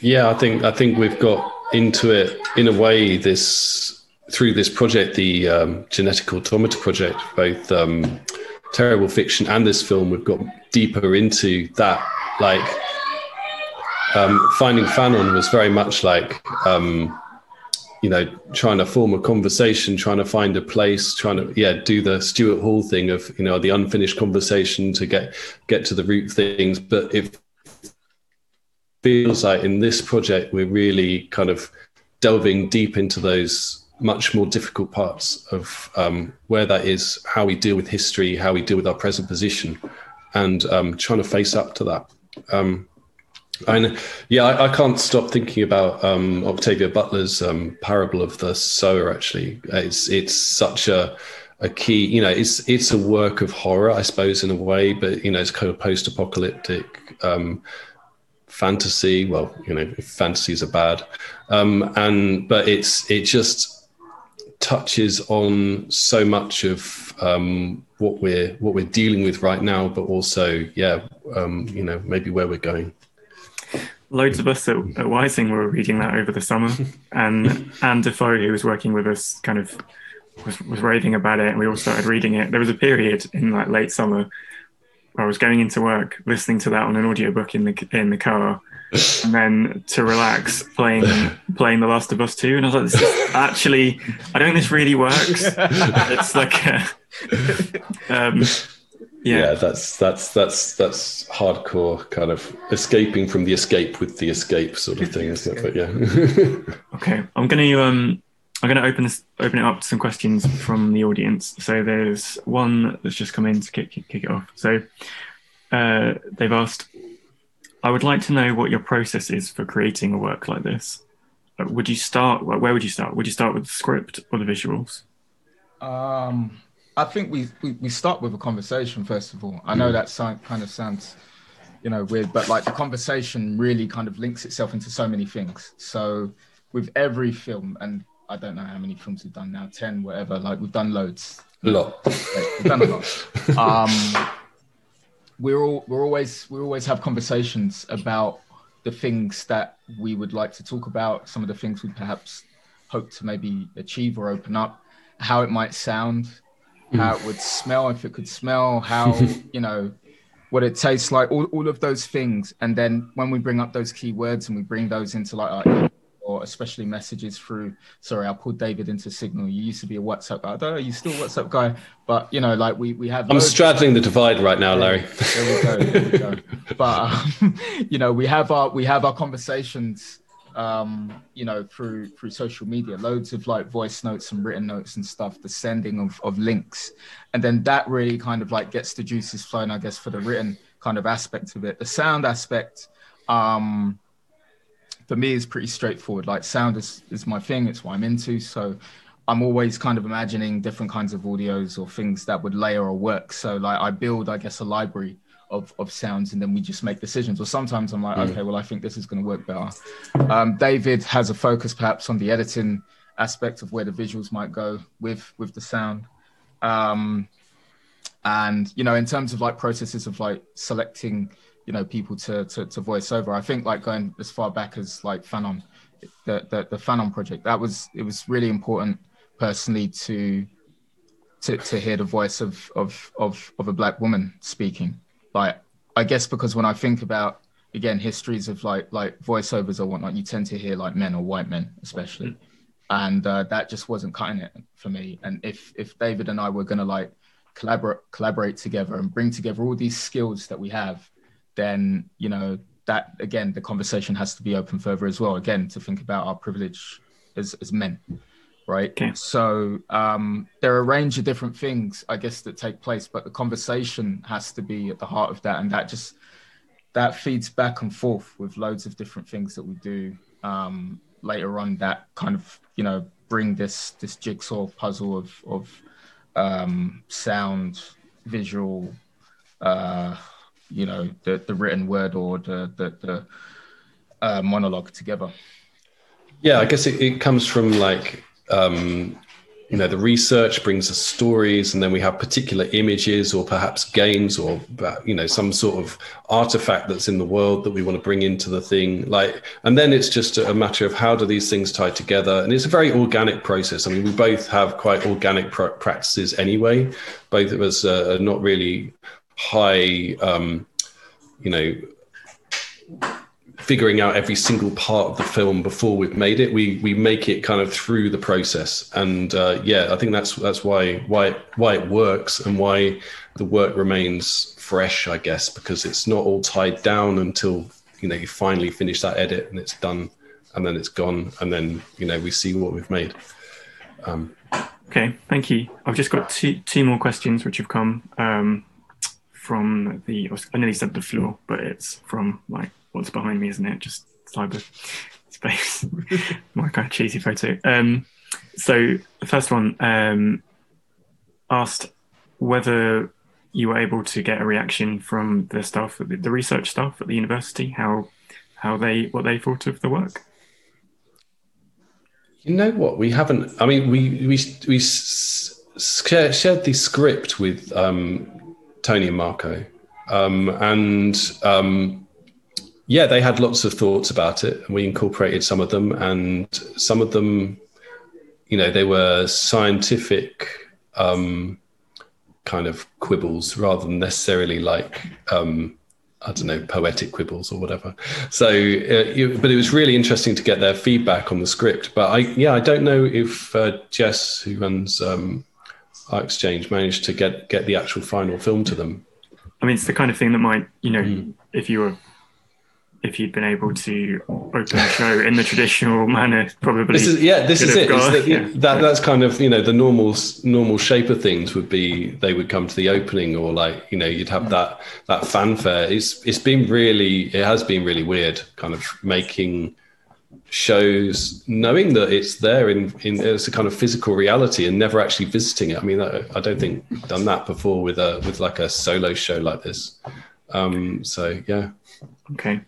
Yeah, I think I think we've got into it in a way this through this project, the um, genetic automata project, both um, terrible fiction and this film. We've got deeper into that, like um, finding Fanon was very much like, um, you know, trying to form a conversation, trying to find a place, trying to yeah do the Stuart Hall thing of you know the unfinished conversation to get get to the root things. But it feels like in this project we're really kind of delving deep into those much more difficult parts of um, where that is, how we deal with history, how we deal with our present position, and um, trying to face up to that. Um, and yeah, I, I, can't stop thinking about um, Octavia Butler's um, parable of the sower. Actually, it's it's such a a key. You know, it's it's a work of horror, I suppose, in a way, but you know, it's kind of post-apocalyptic um, fantasy. Well, you know, fantasies are bad, and but it's it just touches on so much of um, what we're what we're dealing with right now, but also, yeah, um, you know, maybe where we're going loads of us at, at Wysing were reading that over the summer, and Anne Defoe, who was working with us, kind of was, was raving about it, and we all started reading it. There was a period in like late summer where I was going into work, listening to that on an audiobook in the in the car, and then to relax, playing playing The Last of Us Two, and I was like, "This is actually, I don't think this really works." it's like. A, um, yeah. yeah. that's that's that's that's hardcore kind of escaping from the escape with the escape sort of thing, isn't it? But yeah. okay, I'm gonna um I'm gonna open this open it up to some questions from the audience. So there's one that's just come in to kick kick it off. So uh, they've asked, I would like to know what your process is for creating a work like this. Uh, would you start? Where would you start? Would you start with the script or the visuals? Um I think we, we, we start with a conversation first of all. I know that sound, kind of sounds, you know, weird, but like the conversation really kind of links itself into so many things. So with every film, and I don't know how many films we've done now, ten, whatever. Like we've done loads. A lot. We've done a lot. Um, we're all we're always we always have conversations about the things that we would like to talk about, some of the things we perhaps hope to maybe achieve or open up, how it might sound, mm. how it would smell if it could smell, how you know what it tastes like, all, all of those things. And then when we bring up those keywords and we bring those into like our especially messages through sorry, I pulled David into Signal. You used to be a WhatsApp guy. I don't know, you still a WhatsApp guy, but you know, like we we have I'm straddling the divide right now, Larry. There we go, there we go. But um, you know, we have our we have our conversations um, you know, through through social media, loads of like voice notes and written notes and stuff, the sending of, of links. And then that really kind of like gets the juices flowing, I guess, for the written kind of aspect of it. The sound aspect, um, for me is pretty straightforward. Like sound is, is my thing, it's what I'm into. So I'm always kind of imagining different kinds of audios or things that would layer or work. So like I build, I guess, a library of, of sounds and then we just make decisions. Or sometimes I'm like, mm. okay, well, I think this is going to work better. Um, David has a focus perhaps on the editing aspect of where the visuals might go with with the sound. Um, and you know, in terms of like processes of like selecting, you know, people to to, to voice over, I think like going as far back as like Fanon, the, the the Fanon project, that was it was really important personally to to, to hear the voice of, of of of a black woman speaking. Like I guess because when I think about again histories of like like voiceovers or whatnot, you tend to hear like men or white men especially, and uh, that just wasn't cutting it for me. And if if David and I were gonna like collaborate collaborate together and bring together all these skills that we have, then you know that again the conversation has to be open further as well. Again to think about our privilege as as men right? Okay. So um, there are a range of different things, I guess, that take place, but the conversation has to be at the heart of that, and that just that feeds back and forth with loads of different things that we do um, later on. That kind of you know bring this this jigsaw puzzle of of um, sound, visual, uh, you know, the the written word or the the, the uh, monologue together. Yeah, I guess it, it comes from like um, you know the research brings us stories and then we have particular images or perhaps games or you know some sort of artifact that's in the world that we want to bring into the thing. Like and then it's just a matter of how do these things tie together? And it's a very organic process. I mean we both have quite organic pr- practices anyway. Both of us are not really high um, you know figuring out every single part of the film before we've made it. We we make it kind of through the process, and uh, yeah, I think that's that's why why why it works and why the work remains fresh, I guess, because it's not all tied down until you know you finally finish that edit and it's done, and then it's gone, and then you know we see what we've made. Um, okay, thank you. I've just got two two more questions which have come. Um, from the I nearly said the floor, but it's from like what's behind me, isn't it? Just cyber space. My kind of cheesy photo. Um, so the first one um, asked whether you were able to get a reaction from the staff, the research staff at the university, how how they what they thought of the work. You know what? We haven't. I mean, we we we shared the script with um, Tony and Marco, um, and um, yeah, they had lots of thoughts about it, and we incorporated some of them, and some of them, you know, they were scientific um, kind of quibbles rather than necessarily like um, I don't know poetic quibbles or whatever. So, uh, but it was really interesting to get their feedback on the script. But I, yeah, I don't know if uh, Jess, who runs ArtExchange, managed to get get the actual final film to them. I mean, it's the kind of thing that might, you know, mm. if you were if you'd been able to open the show in the traditional manner, probably. This is, yeah, this is it. Got, yeah. that, that's kind of you know the normal normal shape of things would be they would come to the opening or like you know you'd have that that fanfare. It's it's been really it has been really weird, kind of making shows knowing that it's there in in as a kind of physical reality and never actually visiting it. I mean, I, I don't think I've done that before with a with like a solo show like this. Um, so yeah. Okay.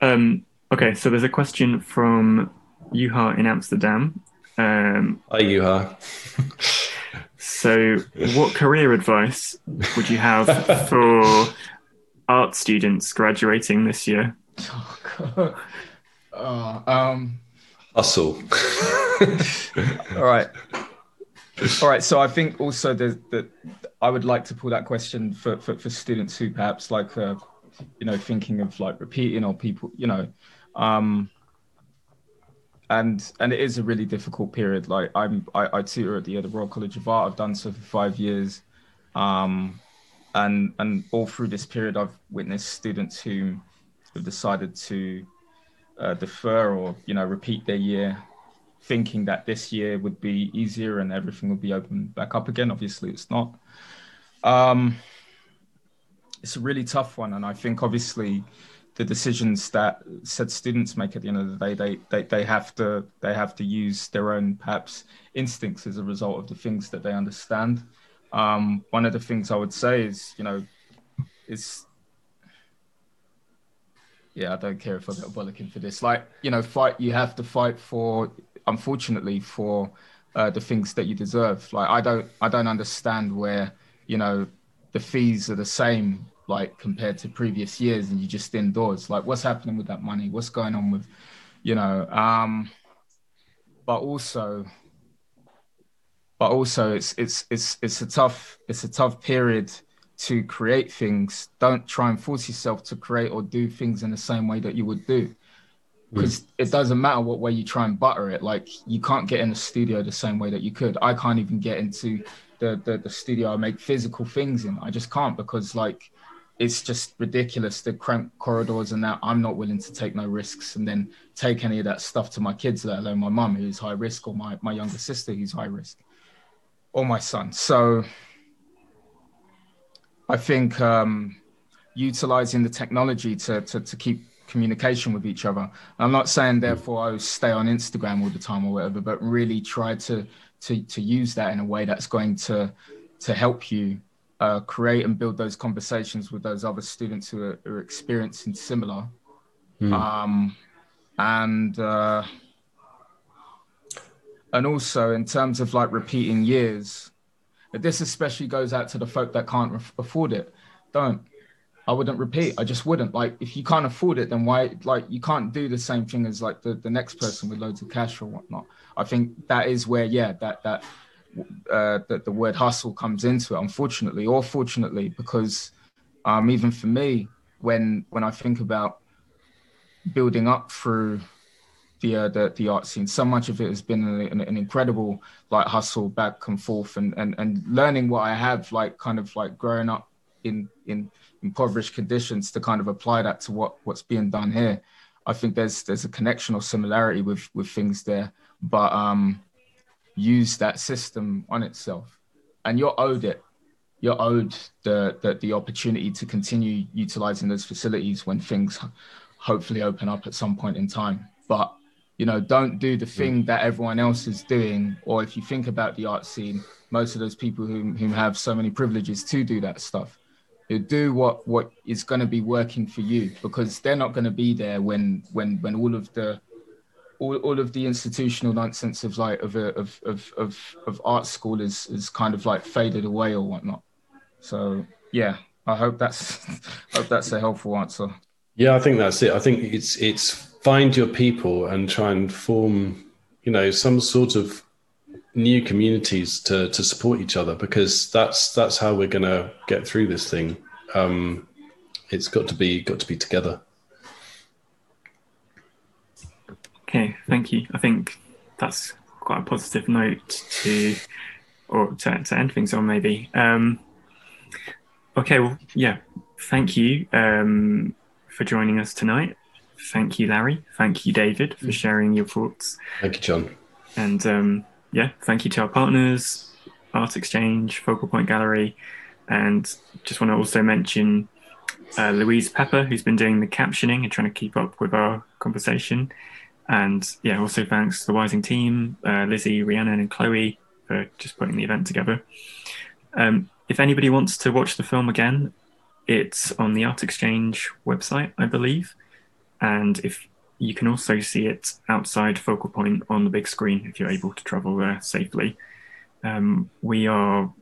Um, okay. So there's a question from Yuha in Amsterdam. Um, Hi, Yuha. so, what career advice would you have for art students graduating this year? Oh, God. Oh, um, Hustle. all right. All right. So I think also that I would like to pull that question for, for, for students who perhaps like, uh, you know, thinking of like repeating or people, you know, um, and and it is a really difficult period. Like I'm, I, I tutor at the, at the Royal College of Art. I've done so for five years, um, and and all through this period, I've witnessed students who have decided to uh, defer or you know repeat their year, thinking that this year would be easier and everything would be open back up again. Obviously, it's not. Um, it's a really tough one, and I think obviously the decisions that said students make at the end of the day, they, they they have to they have to use their own perhaps instincts as a result of the things that they understand. Um, one of the things I would say is, you know, is yeah, I don't care if I get bollocking for this. Like, you know, fight. You have to fight for, unfortunately, for uh, the things that you deserve. Like, I don't, I don't understand where, you know, the fees are the same, like compared to previous years, and you just indoors. Like, what's happening with that money? What's going on with, you know? Um, but also, but also, it's it's it's it's a tough it's a tough period to create things, don't try and force yourself to create or do things in the same way that you would do. Because mm. it doesn't matter what way you try and butter it. Like you can't get in the studio the same way that you could. I can't even get into the, the, the studio I make physical things in. I just can't because like it's just ridiculous. The cramped corridors and that I'm not willing to take no risks and then take any of that stuff to my kids, let alone my mum who's high risk or my, my younger sister who's high risk or my son. So I think um, utilizing the technology to, to, to keep communication with each other. I'm not saying therefore I stay on Instagram all the time or whatever, but really try to to to use that in a way that's going to to help you uh, create and build those conversations with those other students who are, are experiencing similar. Mm. Um, and uh, and also in terms of like repeating years, this especially goes out to the folk that can't afford it. Don't. I wouldn't repeat. I just wouldn't. Like, if you can't afford it, then why? Like, you can't do the same thing as like the, the next person with loads of cash or whatnot. I think that is where, yeah, that that uh, that the word hustle comes into it. Unfortunately, or fortunately, because um, even for me, when when I think about building up through the, uh, the the art scene. So much of it has been an, an, incredible like hustle back and forth, and and and learning what I have like kind of like growing up in in impoverished conditions to kind of apply that to what what's being done here. I think there's there's a connection or similarity with with things there, but um, use that system on itself, and you're owed it. You're owed the, the the opportunity to continue utilizing those facilities when things hopefully open up at some point in time. But you know don't do the mm. thing that everyone else is doing or if you think about the art scene most of those people who, who have so many privileges to do that stuff. You do what what is going to be working for you because they're not going to be there when when when all of the all, all of the institutional nonsense of like of, of of of of art school is is kind of like faded away or whatnot. So yeah i hope that's hope that's a helpful answer. Yeah i think that's it. I think it's it's find your people and try and form, you know, some sort of new communities to to support each other because that's that's how we're to get through this thing. Um, it's got to be got to be together. Okay, thank you. I think that's quite a positive note to or to, to end things on maybe. Um, okay, well, yeah, thank you um, for joining us tonight. Thank you, Larry. Thank you, David, for mm. sharing your thoughts. Thank you, John. And um, yeah, thank you to our partners, Art Exchange, Focal Point Gallery, and just want to also mention uh, Louise Pepper, who's been doing the captioning and trying to keep up with our conversation. And yeah, also thanks to the Wysing team, uh, Lizzie, Rhiannon, and Chloe for just putting the event together. Um, if anybody wants to watch the film again, it's on the Art Exchange website, I believe. And if you can also see it outside Focal Point on the big screen if you're able to travel there safely. Um, we are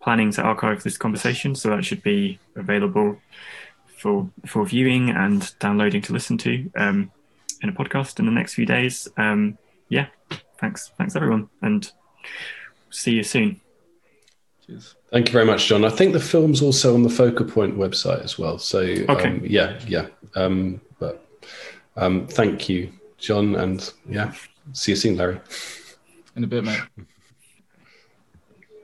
planning to archive this conversation, so that should be available for for viewing and downloading to listen to um, in a podcast in the next few days. Um, yeah, thanks, thanks everyone, and see you soon. Cheers. Thank you very much, John. I think the film's also on the Focal Point website as well. So okay. Um, yeah, yeah. Um, thank you, John, and yeah, see you soon, Larry. In a bit, mate.